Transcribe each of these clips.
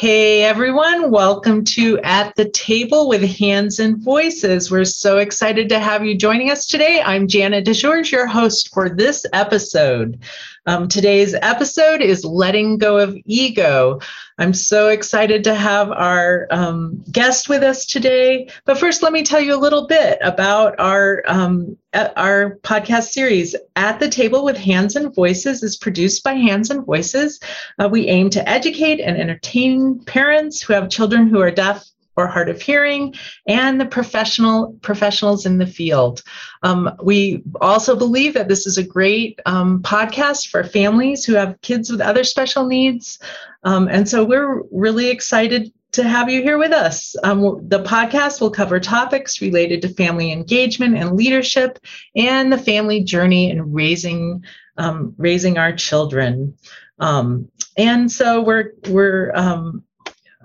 Hey everyone, welcome to At the Table with Hands and Voices. We're so excited to have you joining us today. I'm Janet DesGeorges, your host for this episode. Um, today's episode is Letting Go of Ego. I'm so excited to have our um, guest with us today. But first, let me tell you a little bit about our um, our podcast series. At the Table with Hands and Voices is produced by Hands and Voices. Uh, we aim to educate and entertain parents who have children who are deaf or hard of hearing and the professional professionals in the field. Um, we also believe that this is a great um, podcast for families who have kids with other special needs. Um, and so we're really excited to have you here with us. Um, the podcast will cover topics related to family engagement and leadership and the family journey in raising um, raising our children. Um, and so we're we're um,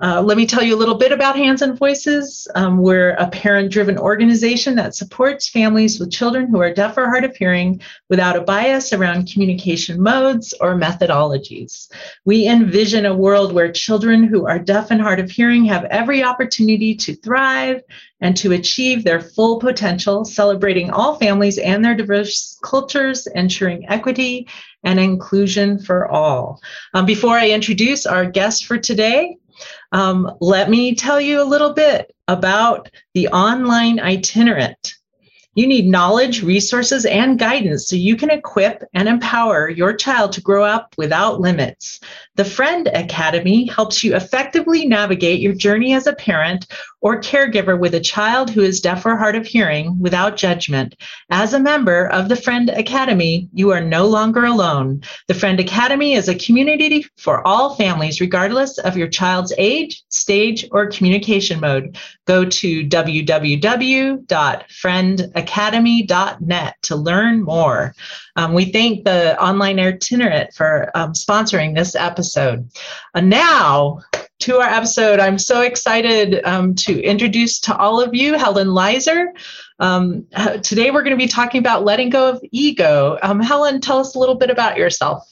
uh, let me tell you a little bit about Hands and Voices. Um, we're a parent driven organization that supports families with children who are deaf or hard of hearing without a bias around communication modes or methodologies. We envision a world where children who are deaf and hard of hearing have every opportunity to thrive and to achieve their full potential, celebrating all families and their diverse cultures, ensuring equity and inclusion for all. Um, before I introduce our guest for today, um, let me tell you a little bit about the online itinerant. You need knowledge, resources, and guidance so you can equip and empower your child to grow up without limits. The Friend Academy helps you effectively navigate your journey as a parent or caregiver with a child who is deaf or hard of hearing without judgment. As a member of the Friend Academy, you are no longer alone. The Friend Academy is a community for all families, regardless of your child's age, stage, or communication mode. Go to www.friendacademy.net to learn more. Um, we thank the online itinerant for um, sponsoring this episode. Uh, now, to our episode, I'm so excited um, to introduce to all of you Helen Leiser. Um, today, we're going to be talking about letting go of ego. Um, Helen, tell us a little bit about yourself.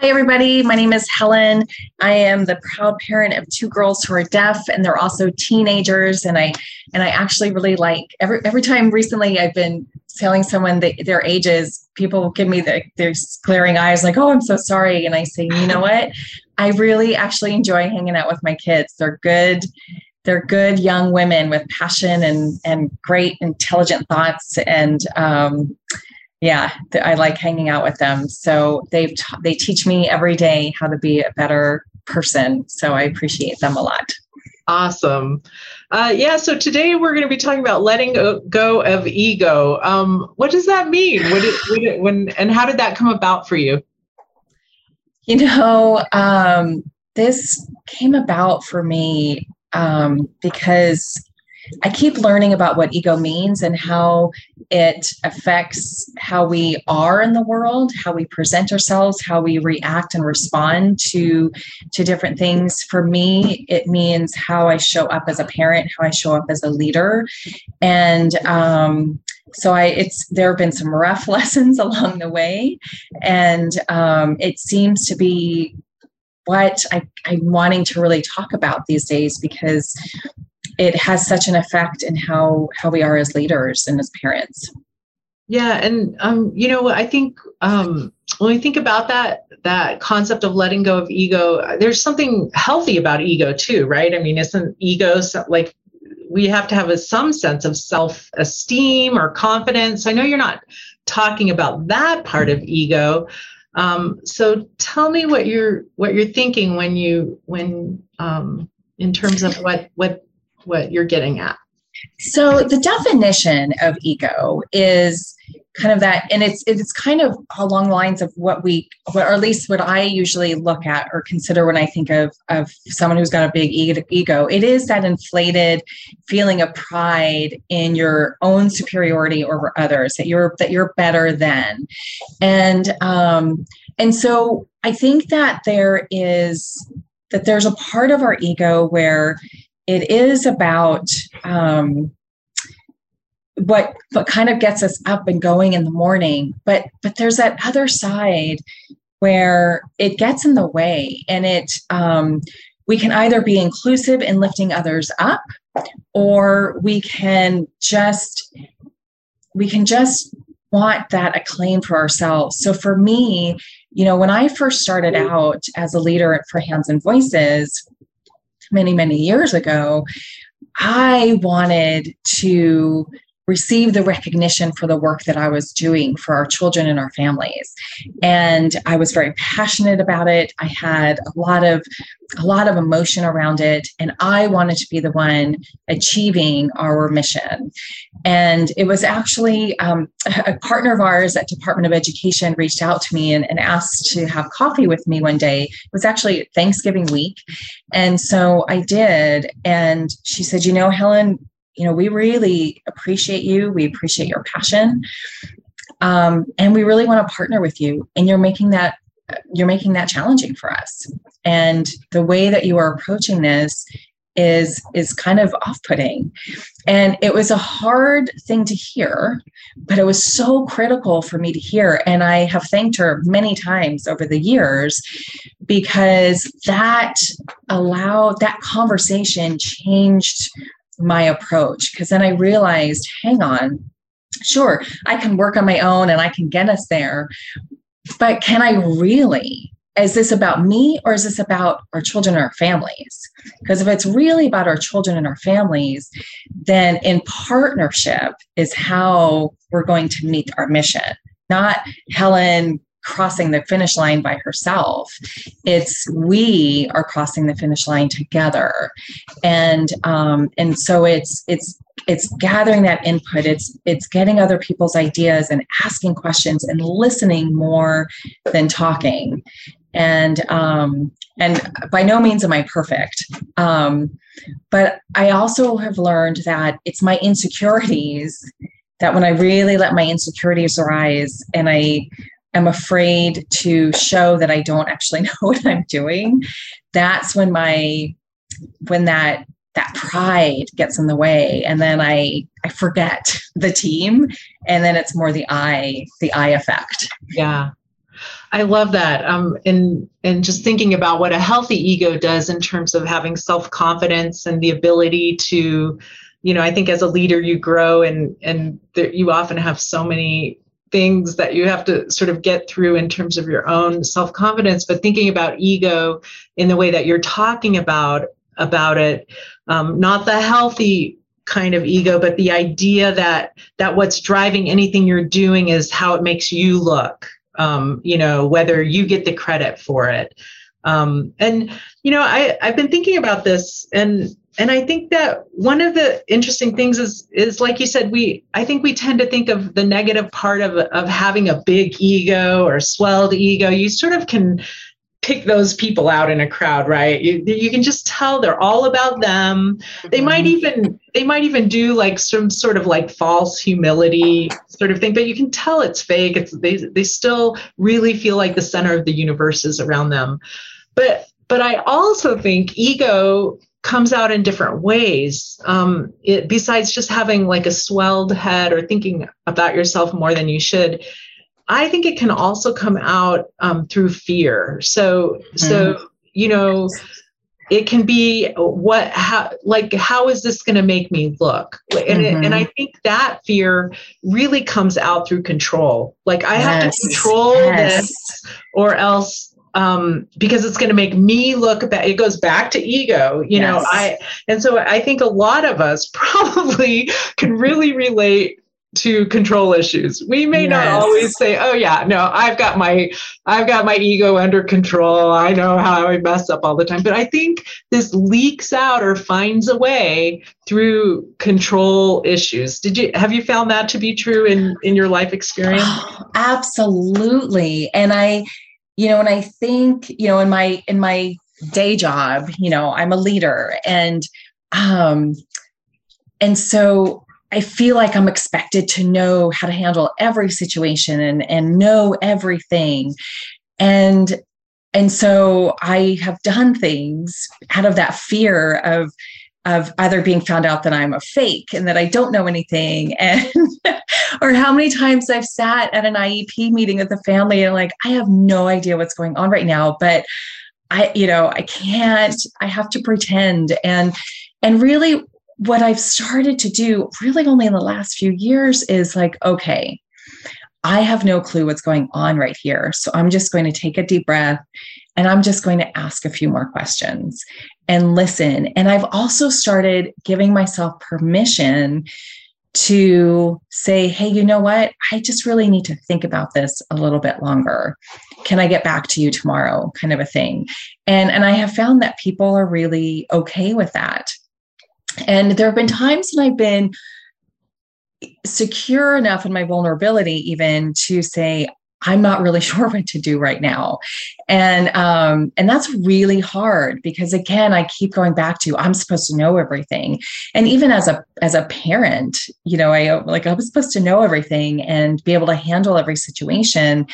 Hi, everybody. My name is Helen. I am the proud parent of two girls who are deaf, and they're also teenagers. And I and I actually really like every every time recently I've been telling someone their ages, people give me the, their glaring eyes, like, "Oh, I'm so sorry," and I say, "You know what? I really actually enjoy hanging out with my kids. They're good." They're good young women with passion and and great intelligent thoughts and um, yeah, I like hanging out with them. So they've t- they teach me every day how to be a better person. So I appreciate them a lot. Awesome. Uh, yeah, so today we're going to be talking about letting go of ego. Um, what does that mean? What it, what it, when and how did that come about for you? You know, um, this came about for me um, because I keep learning about what ego means and how it affects how we are in the world, how we present ourselves, how we react and respond to to different things. For me, it means how I show up as a parent, how I show up as a leader, and um, so I it's there have been some rough lessons along the way, and um, it seems to be what I, I'm wanting to really talk about these days because it has such an effect in how how we are as leaders and as parents. Yeah and um you know i think um when we think about that that concept of letting go of ego there's something healthy about ego too right? I mean isn't ego like we have to have a, some sense of self-esteem or confidence i know you're not talking about that part of ego um, so tell me what you're what you're thinking when you when um, in terms of what what what you're getting at. So the definition of ego is kind of that and it's it's kind of along the lines of what we what, or at least what I usually look at or consider when I think of of someone who's got a big ego. It is that inflated feeling of pride in your own superiority over others that you're that you're better than. And um and so I think that there is that there's a part of our ego where it is about um, what what kind of gets us up and going in the morning but but there's that other side where it gets in the way and it um, we can either be inclusive in lifting others up or we can just we can just want that acclaim for ourselves. So for me you know when i first started out as a leader for hands and voices many many years ago i wanted to receive the recognition for the work that I was doing for our children and our families. And I was very passionate about it. I had a lot of a lot of emotion around it and I wanted to be the one achieving our mission. And it was actually um, a partner of ours at Department of Education reached out to me and, and asked to have coffee with me one day. It was actually Thanksgiving week. And so I did. And she said, You know, Helen, you know, we really appreciate you. We appreciate your passion. Um, and we really want to partner with you. And you're making that you're making that challenging for us. And the way that you are approaching this is is kind of off-putting and it was a hard thing to hear but it was so critical for me to hear and i have thanked her many times over the years because that allowed that conversation changed my approach because then I realized, hang on, sure, I can work on my own and I can get us there, but can I really? Is this about me or is this about our children and our families? Because if it's really about our children and our families, then in partnership is how we're going to meet our mission, not Helen crossing the finish line by herself. It's we are crossing the finish line together, and um, and so it's it's it's gathering that input. It's it's getting other people's ideas and asking questions and listening more than talking. And um, and by no means am I perfect. Um, but I also have learned that it's my insecurities that when I really let my insecurities arise and I am afraid to show that I don't actually know what I'm doing, that's when my when that that pride gets in the way and then I I forget the team and then it's more the I the I effect. Yeah. I love that. Um, and and just thinking about what a healthy ego does in terms of having self confidence and the ability to, you know, I think as a leader you grow and and there, you often have so many things that you have to sort of get through in terms of your own self-confidence but thinking about ego in the way that you're talking about about it um, not the healthy kind of ego but the idea that that what's driving anything you're doing is how it makes you look um, you know whether you get the credit for it. Um, and you know I, i've been thinking about this and and i think that one of the interesting things is is like you said we i think we tend to think of the negative part of of having a big ego or swelled ego. You sort of can pick those people out in a crowd right? You, you can just tell they're all about them. They mm-hmm. might even they might even do like some sort of like false humility sort of thing but you can tell it's fake. It's they, they still really feel like the center of the universe is around them. But but i also think ego comes out in different ways. Um, it, besides just having like a swelled head or thinking about yourself more than you should, I think it can also come out um, through fear. So, mm-hmm. so you know, it can be what how like how is this going to make me look and, mm-hmm. and i think that fear really comes out through control like i yes. have to control yes. this or else um, because it's going to make me look bad. It goes back to ego, you yes. know. I and so I think a lot of us probably can really relate to control issues. We may yes. not always say, "Oh yeah, no, I've got my I've got my ego under control. I know how I mess up all the time." But I think this leaks out or finds a way through control issues. Did you have you found that to be true in in your life experience? absolutely. And I you know and i think you know in my in my day job you know i'm a leader and um and so i feel like i'm expected to know how to handle every situation and and know everything. And and so i have done things out of that fear of of either being found out that I'm a fake and that I don't know anything, and or how many times I've sat at an IEP meeting with the family and like I have no idea what's going on right now, but I, you know, I can't, I have to pretend. And, and really what I've started to do really only in the last few years is like, okay, I have no clue what's going on right here. So I'm just going to take a deep breath and I'm just going to ask a few more questions and listen. And I've also started giving myself permission to say, hey, you know what? I just really need to think about this a little bit longer. Can I get back to you tomorrow? Kind of a thing. And, and I have found that people are really okay with that. And there have been times when I've been secure enough in my vulnerability, even to say, I'm not really sure what to do right now. And um, and that's really hard because again, I keep going back to I'm supposed to know everything. And even as a as a parent, you know, I like I was supposed to know everything and be able to handle every situation.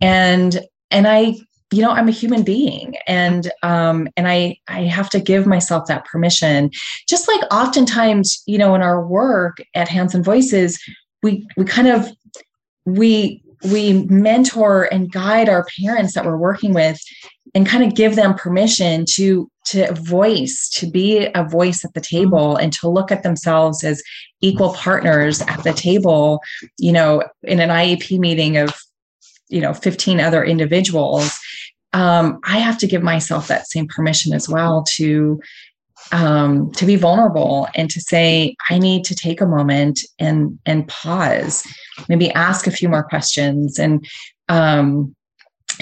And and I you know i'm a human being and um and i i have to give myself that permission just like oftentimes you know in our work at hands and voices we we kind of we we mentor and guide our parents that we're working with and kind of give them permission to to voice to be a voice at the table and to look at themselves as equal partners at the table you know in an iep meeting of you know 15 other individuals. Um, i have to give myself that same permission as well to um, to be vulnerable and to say i need to take a moment and and pause maybe ask a few more questions. And um,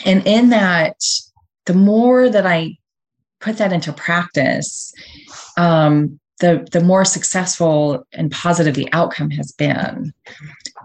and in that the more that i put that into practice um, the the more successful and positive the outcome has been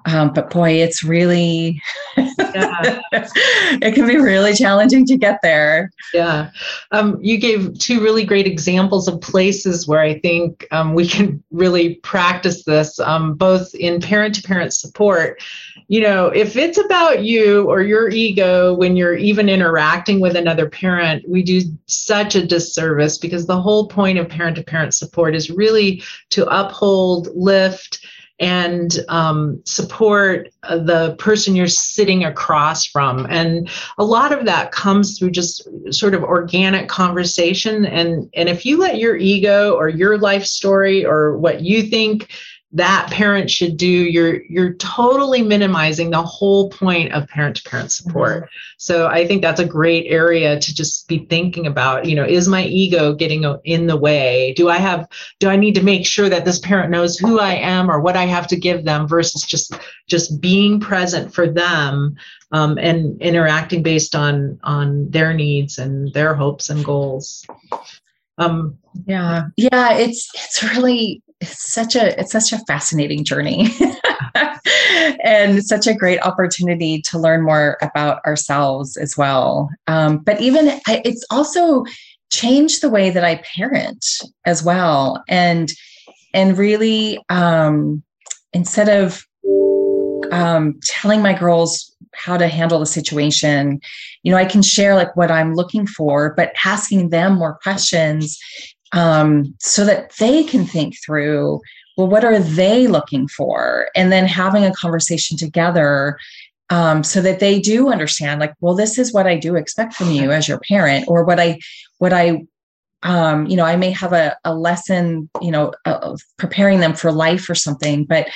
um, but boy it's really it can be really challenging to get there. Yeah. Um, you gave two really great examples of places where i think um, we can really practice this um, both in parent to parent support. You know if it's about you or your ego when you're even interacting with another parent we do such a disservice because the whole point of parent to parent support is really to uphold lift and um, support the person you're sitting across from. And a lot of that comes through just sort of organic conversation. And, and if you let your ego or your life story or what you think that parent should do. You're you're totally minimizing the whole point of parent to parent support. Mm-hmm. so i think that's a great area to just be thinking about you know is my ego getting in the way? Do i have do i need to make sure that this parent knows who i am or what i have to give them versus just just being present for them um, and interacting based on on their needs and their hopes and goals? Um, yeah. Yeah it's it's really it's such a it's such a fascinating journey. And such a great opportunity to learn more about ourselves as well. Um, but even it's also changed the way that i parent as well. And and really um, instead of um, telling my girls how to handle the situation you know i can share like what i'm looking for but asking them more questions um, so that they can think through well what are they looking for? And then having a conversation together um, so that they do understand like well this is what i do expect from you as your parent or what i what i um, you know i may have a, a lesson you know uh, preparing them for life or something but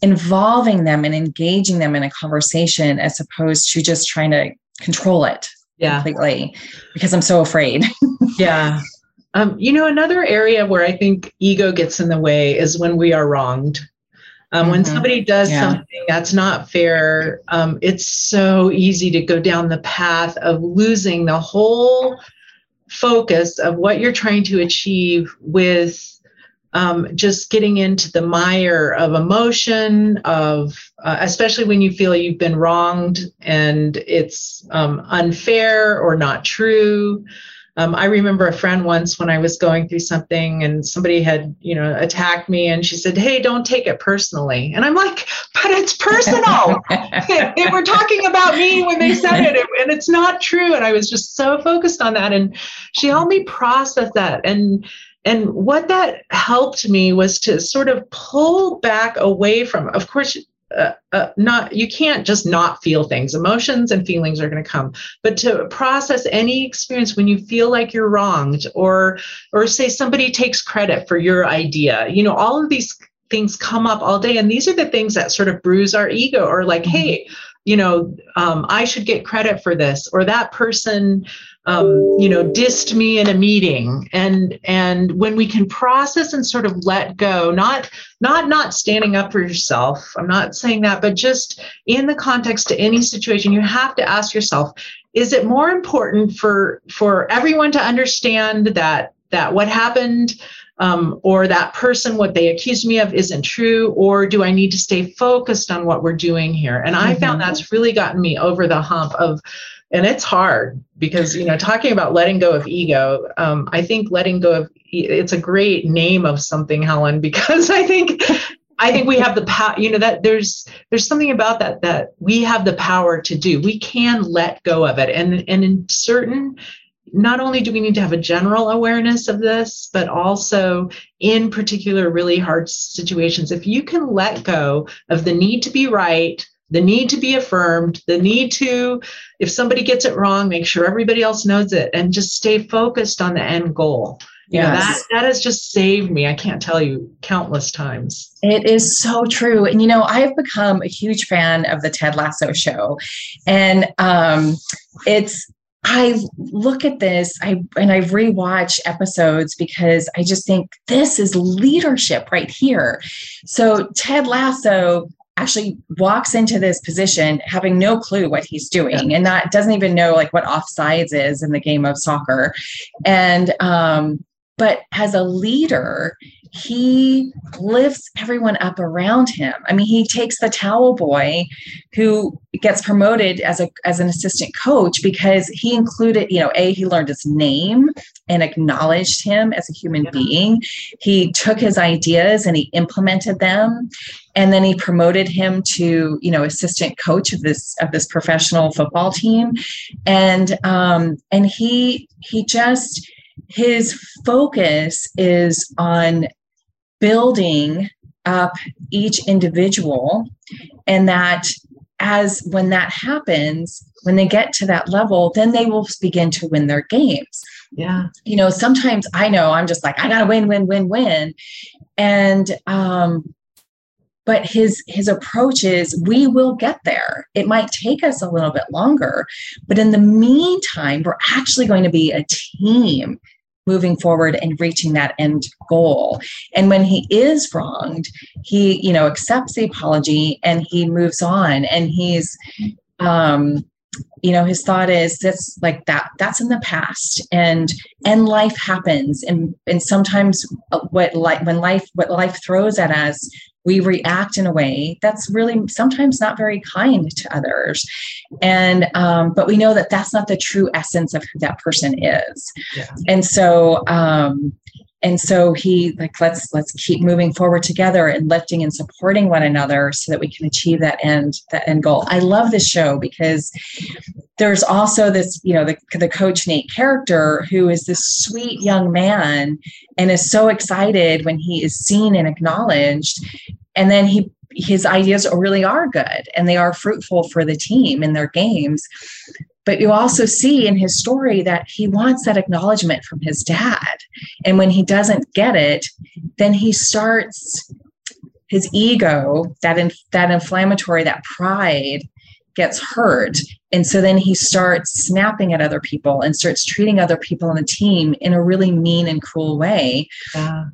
involving them and engaging them in a conversation as opposed to just trying to control it yeah. completely because i'm so afraid. Yeah um, you know, another area where I think ego gets in the way is when we are wronged. Um, mm-hmm. When somebody does yeah. something that's not fair, um, it's so easy to go down the path of losing the whole focus of what you're trying to achieve with um, just getting into the mire of emotion, of uh, especially when you feel you've been wronged and it's um, unfair or not true. Um, I remember a friend once when I was going through something and somebody had, you know, attacked me and she said, Hey, don't take it personally. And I'm like, But it's personal. they were talking about me when they said it and it's not true. And I was just so focused on that. And she helped me process that. And and what that helped me was to sort of pull back away from, of course, uh, uh, not you can't just not feel things. Emotions and feelings are going to come. But to process any experience when you feel like you're wronged or or say somebody takes credit for your idea you know all of these things come up all day. And these are the things that sort of bruise our ego or like mm-hmm. hey you know um, i should get credit for this or that person um, you know dissed me in a meeting. And and when we can process and sort of let go not not not standing up for yourself i'm not saying that but just in the context to any situation you have to ask yourself is it more important for for everyone to understand that that what happened um, or that person, what they accused me of isn't true, or do I need to stay focused on what we're doing here? And I mm-hmm. found that's really gotten me over the hump of and it's hard because you know talking about letting go of ego um, i think letting go of it's a great name of something helen because i think i think we have the power you know that there's there's something about that that we have the power to do we can let go of it and and in certain not only do we need to have a general awareness of this but also in particular really hard situations if you can let go of the need to be right the need to be affirmed, the need to, if somebody gets it wrong, make sure everybody else knows it and just stay focused on the end goal. Yeah, that, that has just saved me. I can't tell you countless times. It is so true. And, you know, I've become a huge fan of the Ted Lasso show. And um, it's, I look at this I and I rewatch episodes because I just think this is leadership right here. So Ted Lasso actually walks into this position having no clue what he's doing and not doesn't even know like what offsides is in the game of soccer and um but as a leader he lifts everyone up around him. I mean, he takes the towel boy who gets promoted as a as an assistant coach because he included, you know, a he learned his name and acknowledged him as a human being. He took his ideas and he implemented them and then he promoted him to you know assistant coach of this of this professional football team and um and he he just his focus is on building up each individual and that as when that happens when they get to that level then they will begin to win their games. Yeah. You know sometimes i know i'm just like i gotta win win win win. And um but his his approach is we will get there. It might take us a little bit longer but in the meantime we're actually going to be a team moving forward and reaching that end goal. And when he is wronged he you know accepts the apology and he moves on. And he's um you know his thought is that's like that that's in the past. And and life happens. And and sometimes what like when life what life throws at us we react in a way that's really sometimes not very kind to others and um, but we know that that's not the true essence of who that person is yeah. and so um, and so he like let's let's keep moving forward together and lifting and supporting one another so that we can achieve that end that end goal. I love this show because there's also this you know the, the coach nate character who is this sweet young man and is so excited when he is seen and acknowledged. And then he his ideas really are good and they are fruitful for the team in their games but you also see in his story that he wants that acknowledgement from his dad. And when he doesn't get it, then he starts his ego, that in, that inflammatory, that pride gets hurt. And so then he starts snapping at other people and starts treating other people on the team in a really mean and cruel way. Yeah.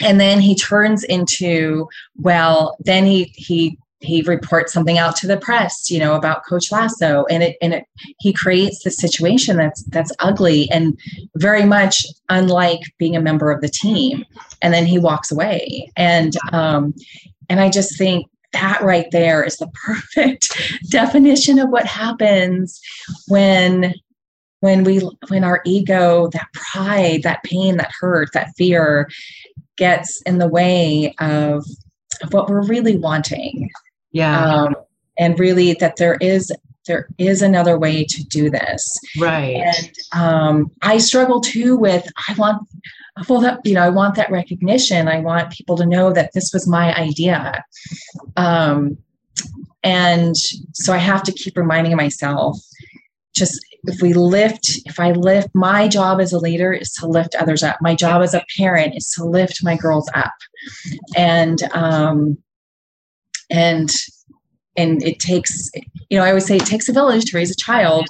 And then he turns into, well, then he he he reports something out to the press you know about coach lasso. And it and it he creates this situation that's that's ugly and very much unlike being a member of the team. And then he walks away. And um and i just think that right there is the perfect definition of what happens when when we when our ego that pride that pain that hurt that fear gets in the way of of what we're really wanting yeah. Um, and really that there is there is another way to do this. Right. And um, I struggle too with I want well that you know I want that recognition. I want people to know that this was my idea. Um, And so I have to keep reminding myself just if we lift, if I lift, my job as a leader is to lift others up. My job as a parent is to lift my girls up. And, um, and, and it takes, you know, I always say it takes a village to raise a child.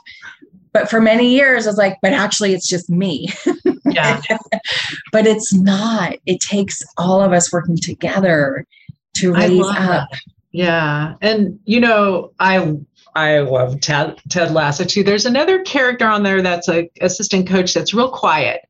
But for many years, I was like, but actually, it's just me. Yeah. but it's not. It takes all of us working together to raise up. That. Yeah. And, you know, I I love Ted, Ted Lasso too. There's another character on there that's a assistant coach that's real quiet.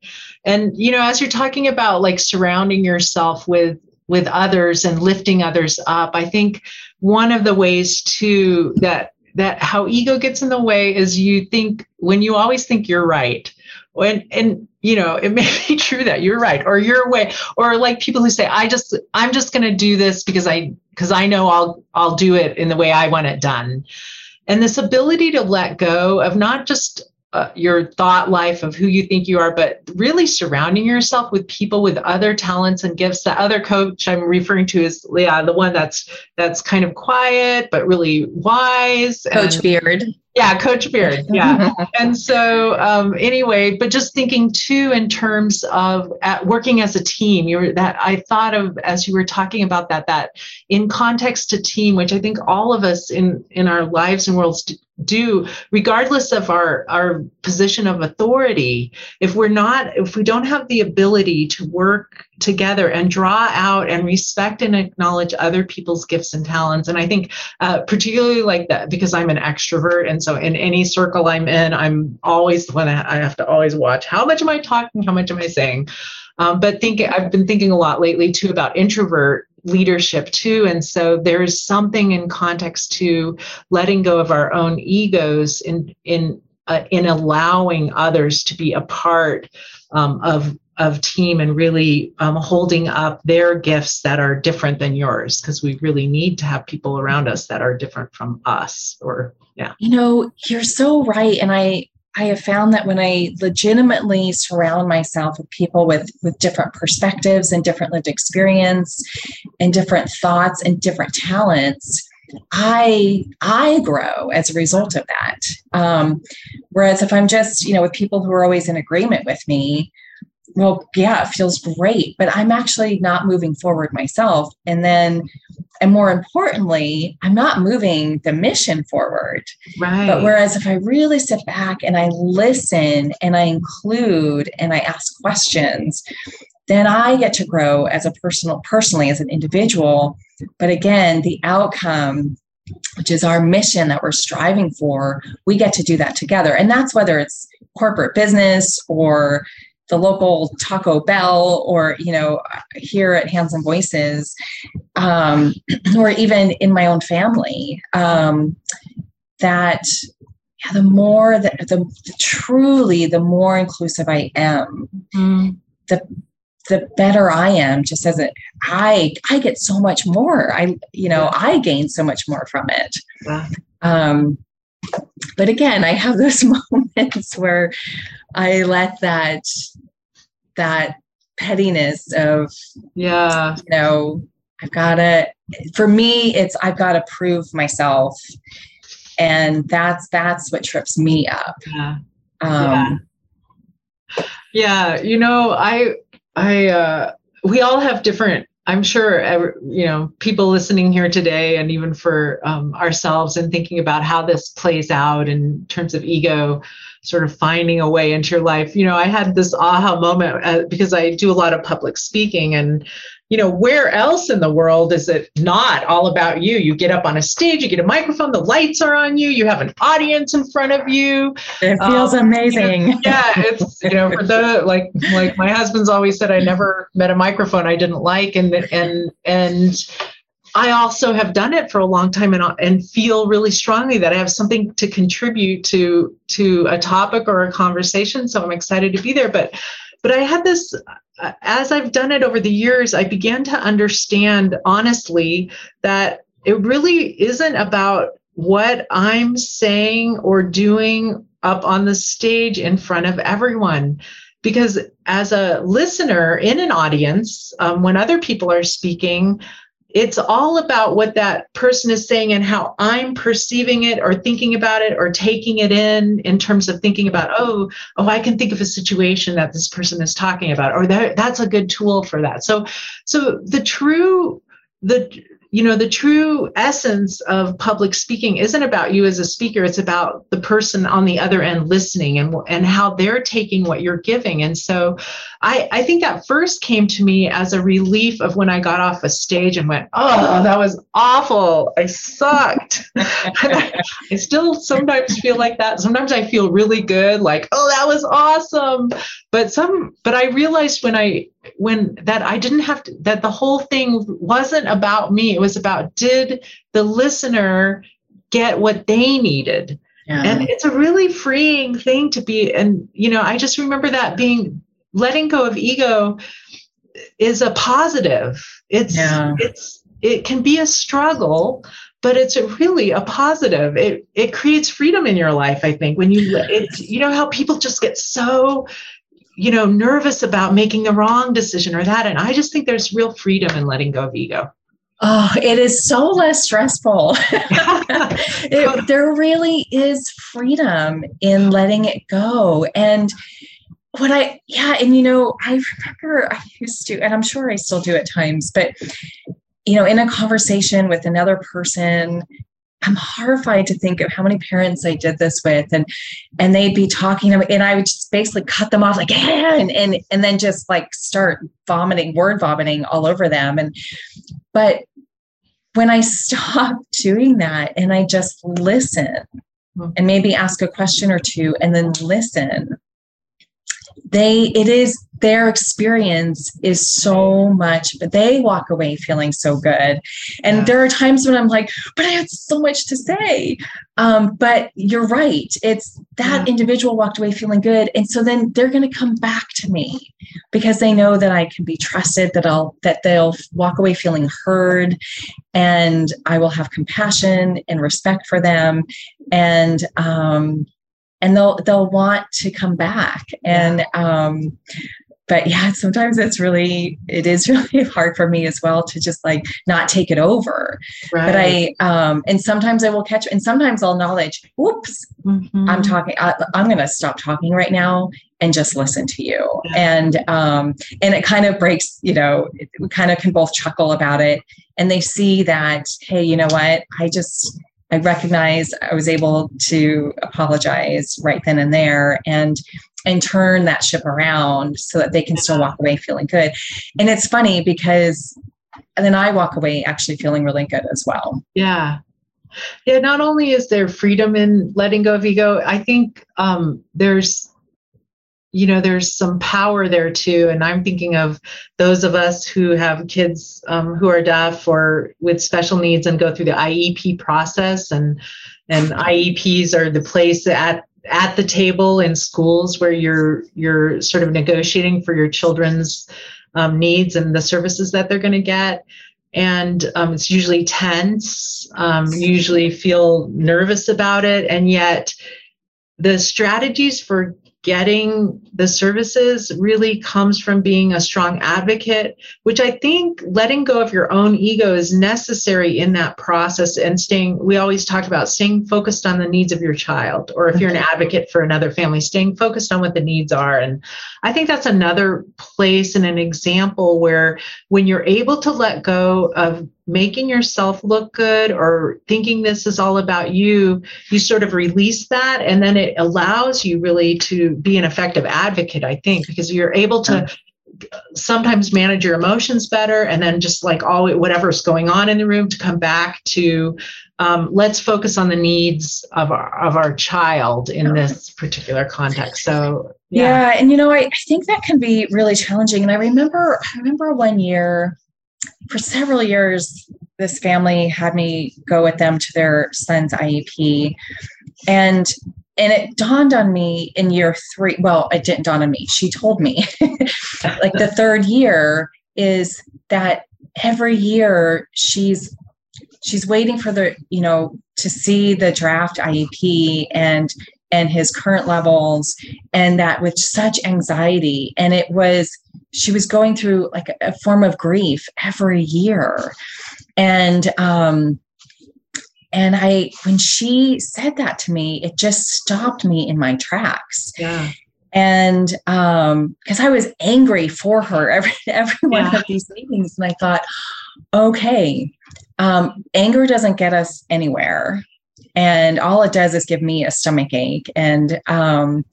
And you know, as you're talking about like surrounding yourself with with others and lifting others up, I think one of the ways to that that how ego gets in the way is you think when you always think you're right. When and you know, it may be true that you're right or your way or like people who say I just I'm just going to do this because I because I know I'll I'll do it in the way I want it done and this ability to let go of not just uh, your thought life of who you think you are, but really surrounding yourself with people with other talents and gifts. The other coach I'm referring to is yeah, the one that's that's kind of quiet but really wise. Coach and, Beard. Yeah, Coach Beard. Yeah. and so, um, anyway, but just thinking too in terms of at working as a team, you were that I thought of as you were talking about that, that in context to team, which I think all of us in in our lives and worlds do regardless of our our position of authority if we're not if we don't have the ability to work together and draw out and respect and acknowledge other people's gifts and talents. And i think uh, particularly like that because i'm an extrovert and so in any circle i'm in i'm always the one i have to always watch how much am i talking? How much am i saying? Um, but thinking i've been thinking a lot lately too about introvert leadership too. And so there's something in context to letting go of our own egos in in uh, in allowing others to be a part um, of of team and really um, holding up their gifts that are different than yours because we really need to have people around us that are different from us or yeah you know you're so right and i I have found that when I legitimately surround myself with people with with different perspectives and different lived experience and different thoughts and different talents, I I grow as a result of that. Um, whereas if I'm just you know with people who are always in agreement with me, well, yeah, it feels great, but I'm actually not moving forward myself. And then, and more importantly, I'm not moving the mission forward. Right. But whereas if I really sit back and I listen and I include and I ask questions, then I get to grow as a personal, personally as an individual. But again, the outcome which is our mission that we're striving for, we get to do that together. And that's whether it's corporate business or the local Taco Bell or, you know, here at Hands and Voices, um, or even in my own family, um, that yeah, the more that the, the, truly the more inclusive I am, mm. the the better I am just as it I I get so much more. I you know, I gain so much more from it. Um but again, I have those moments where I let that that pettiness of yeah, you know, I've got to. For me, it's I've got to prove myself, and that's that's what trips me up. Yeah. Um, yeah. yeah, you know, I I uh, we all have different I'm sure you know people listening here today, and even for um, ourselves, and thinking about how this plays out in terms of ego, sort of finding a way into your life. You know, I had this aha moment uh, because I do a lot of public speaking, and you know, where else in the world is it not all about you? You get up on a stage, you get a microphone, the lights are on you, you have an audience in front of you. It feels um, amazing. You know, yeah, it's you know, for the like like my husband's always said I never met a microphone I didn't like and and and I also have done it for a long time and, and feel really strongly that I have something to contribute to to a topic or a conversation. So I'm excited to be there. But but I had this uh, as I've done it over the years, I began to understand honestly that it really isn't about what I'm saying or doing up on the stage in front of everyone. Because as a listener in an audience, um, when other people are speaking, it's all about what that person is saying and how I'm perceiving it or thinking about it or taking it in in terms of thinking about oh oh I can think of a situation that this person is talking about or that that's a good tool for that. So so the true the you know the true essence of public speaking isn't about you as a speaker it's about the person on the other end listening and and how they're taking what you're giving. And so i i think that first came to me as a relief of when i got off a stage and went oh that was awful. I sucked. I, still sometimes feel like that. Sometimes i feel really good like oh that was awesome. But some but i realized when i when that I didn't have to, that the whole thing wasn't about me. It was about did the listener get what they needed? Yeah. And it's a really freeing thing to be. And, you know, I just remember that being letting go of ego is a positive. It's, yeah. it's, it can be a struggle, but it's a really a positive. It, it creates freedom in your life. I think when you, it, you know, how people just get so you know, nervous about making the wrong decision or that. And I just think there's real freedom in letting go of ego. Oh, it is so less stressful. it, there really is freedom in letting it go. And what I, yeah, and you know, I remember I used to, and I'm sure I still do at times, but you know, in a conversation with another person, I'm horrified to think of how many parents I did this with, and and they'd be talking, and I would just basically cut them off like, yeah, and and and then just like start vomiting, word vomiting all over them. And but when I stopped doing that and I just listen hmm. and maybe ask a question or two and then listen, they it is their experience is so much but they walk away feeling so good and yeah. there are times when i'm like but i have so much to say um, but you're right it's that yeah. individual walked away feeling good and so then they're going to come back to me because they know that i can be trusted that i'll that they'll walk away feeling heard and i will have compassion and respect for them and um, and they'll they'll want to come back and um but yeah sometimes it's really it is really hard for me as well to just like not take it over right. but i um and sometimes i will catch and sometimes i'll acknowledge whoops mm-hmm. i'm talking I, am going to stop talking right now and just listen to you yeah. and um and it kind of breaks you know we kind of can both chuckle about it and they see that hey you know what i just I recognize I was able to apologize right then and there and and turn that ship around so that they can still walk away feeling good. And it's funny because and then I walk away actually feeling really good as well. Yeah. Yeah, not only is there freedom in letting go of ego, I think um, there's you know there's some power there too. And i'm thinking of those of us who have kids um, who are deaf or with special needs and go through the iep process. And and ieps are the place at at the table in schools where you're you're sort of negotiating for your children's um, needs and the services that they're going to get. And um, it's usually tense um, usually feel nervous about it. And yet the strategies for getting the services really comes from being a strong advocate, which I think letting go of your own ego is necessary in that process and staying, we always talk about staying focused on the needs of your child, or if you're an mm-hmm. advocate for another family, staying focused on what the needs are. And I think that's another place and an example where when you're able to let go of making yourself look good or thinking this is all about you, you sort of release that. And then it allows you really to be an effective advocate, I think, because you're able to sometimes manage your emotions better and then just like all whatever's going on in the room to come back to um, let's focus on the needs of our of our child in this particular context so yeah. yeah and you know I, I think that can be really challenging and i remember i remember one year for several years, this family had me go with them to their son's IEP. And and it dawned on me in year three. Well, it didn't dawn on me. She told me like the third year is that every year she's she's waiting for the, you know, to see the draft IEP and and his current levels and that with such anxiety and it was she was going through like a, a form of grief every year And um, and I, when she said that to me, it just stopped me in my tracks. Yeah. And um, because I was angry for her every every one of these meetings, and I thought, okay, um, anger doesn't get us anywhere, and all it does is give me a stomach ache. And um,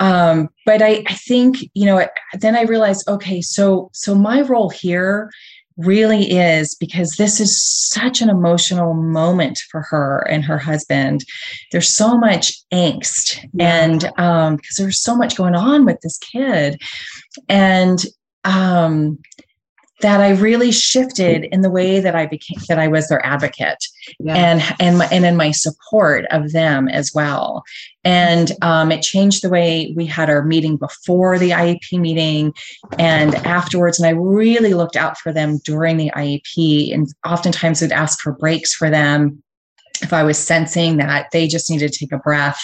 um, but I, I think you know. Then I realized, okay, so so my role here really is because this is such an emotional moment for her and her husband. There's so much angst, yeah. and um, because there's so much going on with this kid, and um, that I really shifted in the way that I became that I was their advocate yeah. and and my, and in my support of them as well. And um, it changed the way we had our meeting before the IEP meeting and afterwards. And I really looked out for them during the IEP and oftentimes would ask for breaks for them if I was sensing that they just needed to take a breath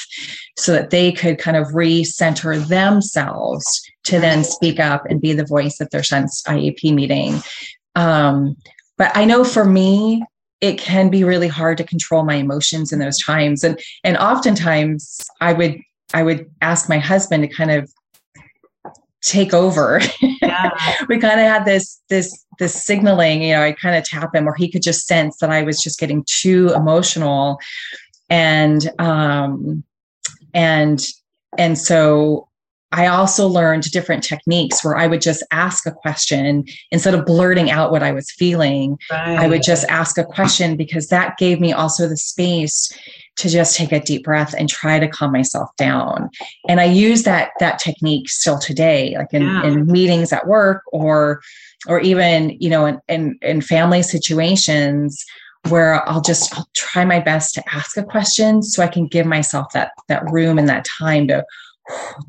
so that they could kind of recenter themselves to then speak up and be the voice at their sense IEP meeting. Um, but I know for me, it can be really hard to control my emotions in those times. And and oftentimes I would I would ask my husband to kind of take over. Yeah. we kind of had this this this signaling, you know, I kind of tap him or he could just sense that I was just getting too emotional. And um and and so I also learned different techniques where I would just ask a question instead of blurting out what I was feeling. Right. I would just ask a question because that gave me also the space to just take a deep breath and try to calm myself down. And I use that that technique still today, like in, yeah. in meetings at work or or even, you know, in, in, in family situations where I'll just I'll try my best to ask a question so I can give myself that that room and that time to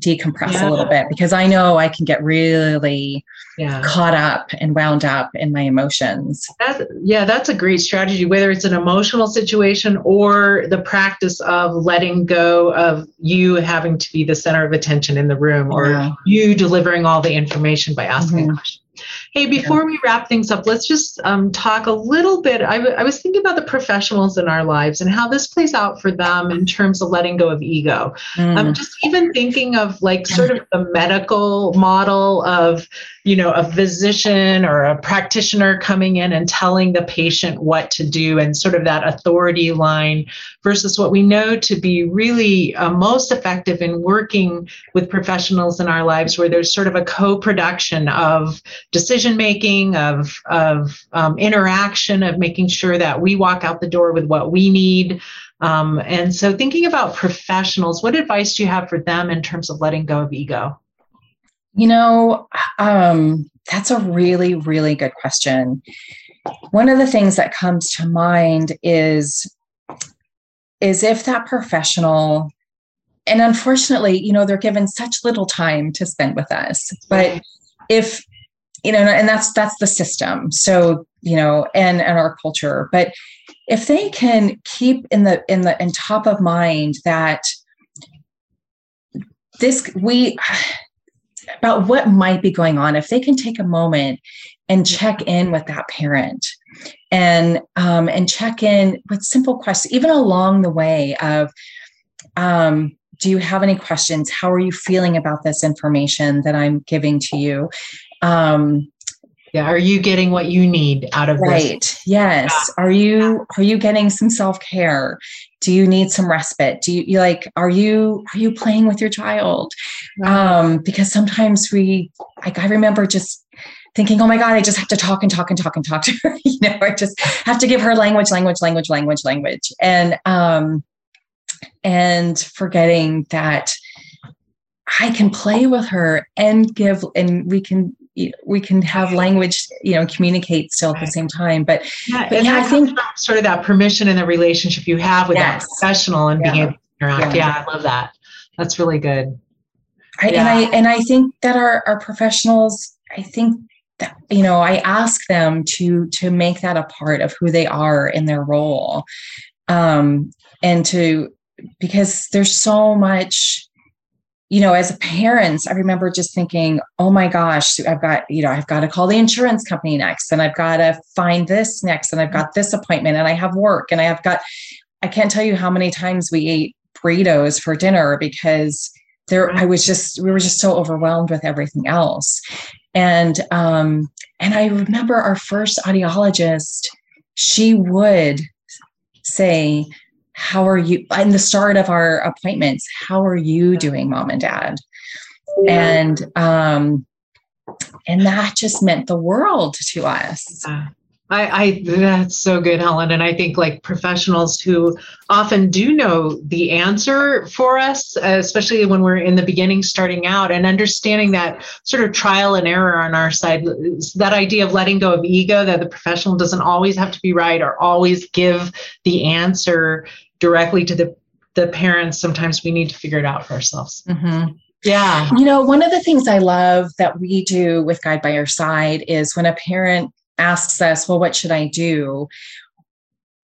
decompress yeah. a little bit because I know I can get really yeah. caught up and wound up in my emotions. That, yeah, that's a great strategy, whether it's an emotional situation or the practice of letting go of you having to be the center of attention in the room or yeah. you delivering all the information by asking mm-hmm. questions. Hey, before we wrap things up, let's just um, talk a little bit. I, w- I was thinking about the professionals in our lives and how this plays out for them in terms of letting go of ego. Mm. I'm just even thinking of like sort of the medical model of, you know, a physician or a practitioner coming in and telling the patient what to do and sort of that authority line versus what we know to be really uh, most effective in working with professionals in our lives where there's sort of a co-production of decision making, of, of um, interaction, of making sure that we walk out the door with what we need. Um, and so, thinking about professionals, what advice do you have for them in terms of letting go of ego? You know, um, that's a really, really good question. One of the things that comes to mind is is if that professional and unfortunately you know they're given such little time to spend with us but if you know and that's that's the system. So you know and and our culture. But if they can keep in the in the in top of mind that this we about what might be going on if they can take a moment and check in with that parent and um, and check in with simple questions even along the way of um, do you have any questions? How are you feeling about this information that i'm giving to you um, yeah, are you getting what you need out of right. this? Yes. Yeah. Are you are you getting some self-care? Do you need some respite? Do you, you like are you are you playing with your child? Right. Um, because sometimes we like I remember just thinking, oh my God, I just have to talk and talk and talk and talk to her. you know, I just have to give her language, language, language, language, language. And um and forgetting that I can play with her and give and we can we can have language, you know, communicate still at the same time. But yeah, but yeah I think sort of that permission in the relationship you have with yes. that professional and yeah. being able to interact. Yeah. yeah, I love that. That's really good. I, yeah. And I and I think that our our professionals, I think that you know, I ask them to to make that a part of who they are in their role, um, and to because there's so much you know, as parents, I remember just thinking, oh my gosh, I've got, you know, I've got to call the insurance company next and I've got to find this next and I've got this appointment and I have work and I have got, I can't tell you how many times we ate burritos for dinner because there, I was just, we were just so overwhelmed with everything else. And, um, and I remember our first audiologist, she would say, how are you in the start of our appointments how are you doing mom and dad? And um and that just meant the world to us. I, I that's so good, Helen. And I think like professionals who often do know the answer for us, especially when we're in the beginning starting out and understanding that sort of trial and error on our side, that idea of letting go of ego, that the professional doesn't always have to be right or always give the answer directly to the, the parents. Sometimes we need to figure it out for ourselves. Mm-hmm. Yeah. You know, one of the things I love that we do with Guide by Your Side is when a parent asks us, well, what should I do?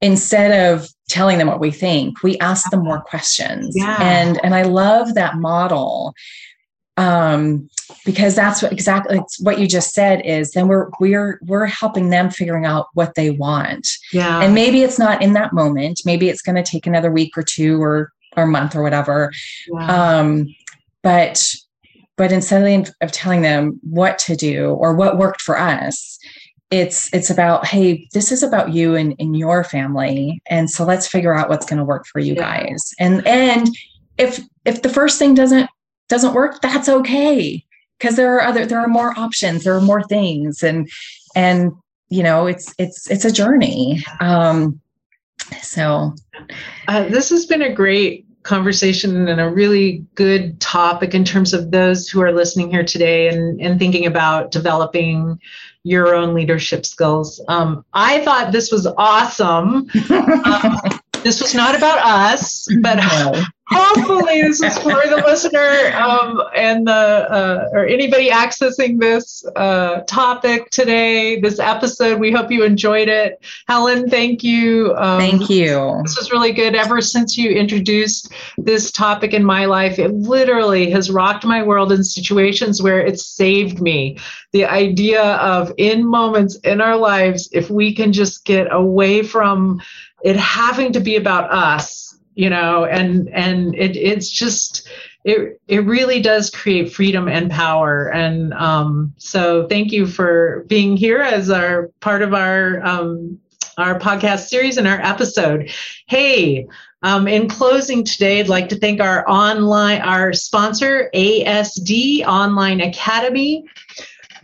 Instead of telling them what we think, we ask them more questions. Yeah. And and I love that model. Um, because that's what exactly what you just said is then we're we're we're helping them figuring out what they want. Yeah. And maybe it's not in that moment. Maybe it's going to take another week or two or or month or whatever. Yeah. Um, but but instead of telling them what to do or what worked for us, it's it's about hey this is about you and, in your family and so let's figure out what's going to work for you Yeah. guys and and if if the first thing doesn't doesn't work that's okay because there are other there are more options there are more things and and you know it's it's it's a journey um so Uh, this has been a great conversation and a really good topic in terms of those who are listening here today and, and thinking about developing your own leadership skills. Um, I thought this was awesome. Um, this was not about us, but no. hopefully this is for the listener um, and the uh, or anybody accessing this uh, topic today this episode. We hope you enjoyed it. Helen thank you. Um, thank you. this was really good. Ever since you introduced this topic in my life it literally has rocked my world in situations where it saved me. The idea of in moments in our lives if we can just get away from it having to be about us you know and and it, it's just it it really does create freedom and power. And um, so thank you for being here as our part of our um, our podcast series and our episode. Hey um, in closing today i'd like to thank our online our sponsor asd online academy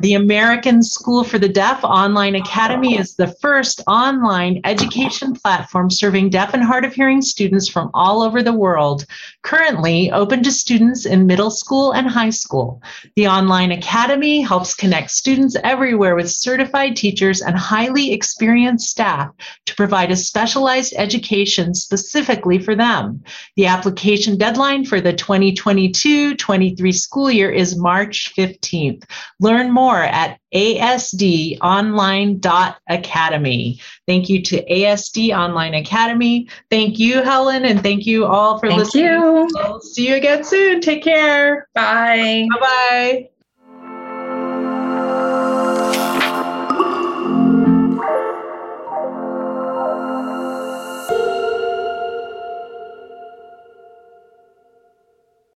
the American School for the Deaf Online Academy is the first online education platform serving deaf and hard of hearing students from all over the world, currently open to students in middle school and high school. The Online Academy helps connect students everywhere with certified teachers and highly experienced staff to provide a specialized education specifically for them. The application deadline for the 2022 23 school year is March 15th. Learn more at asdonline.academy. Thank you to ASD Online Academy. Thank you, Helen, and thank you all for thank listening. you We'll see you again soon. Take care. bye Bye bye.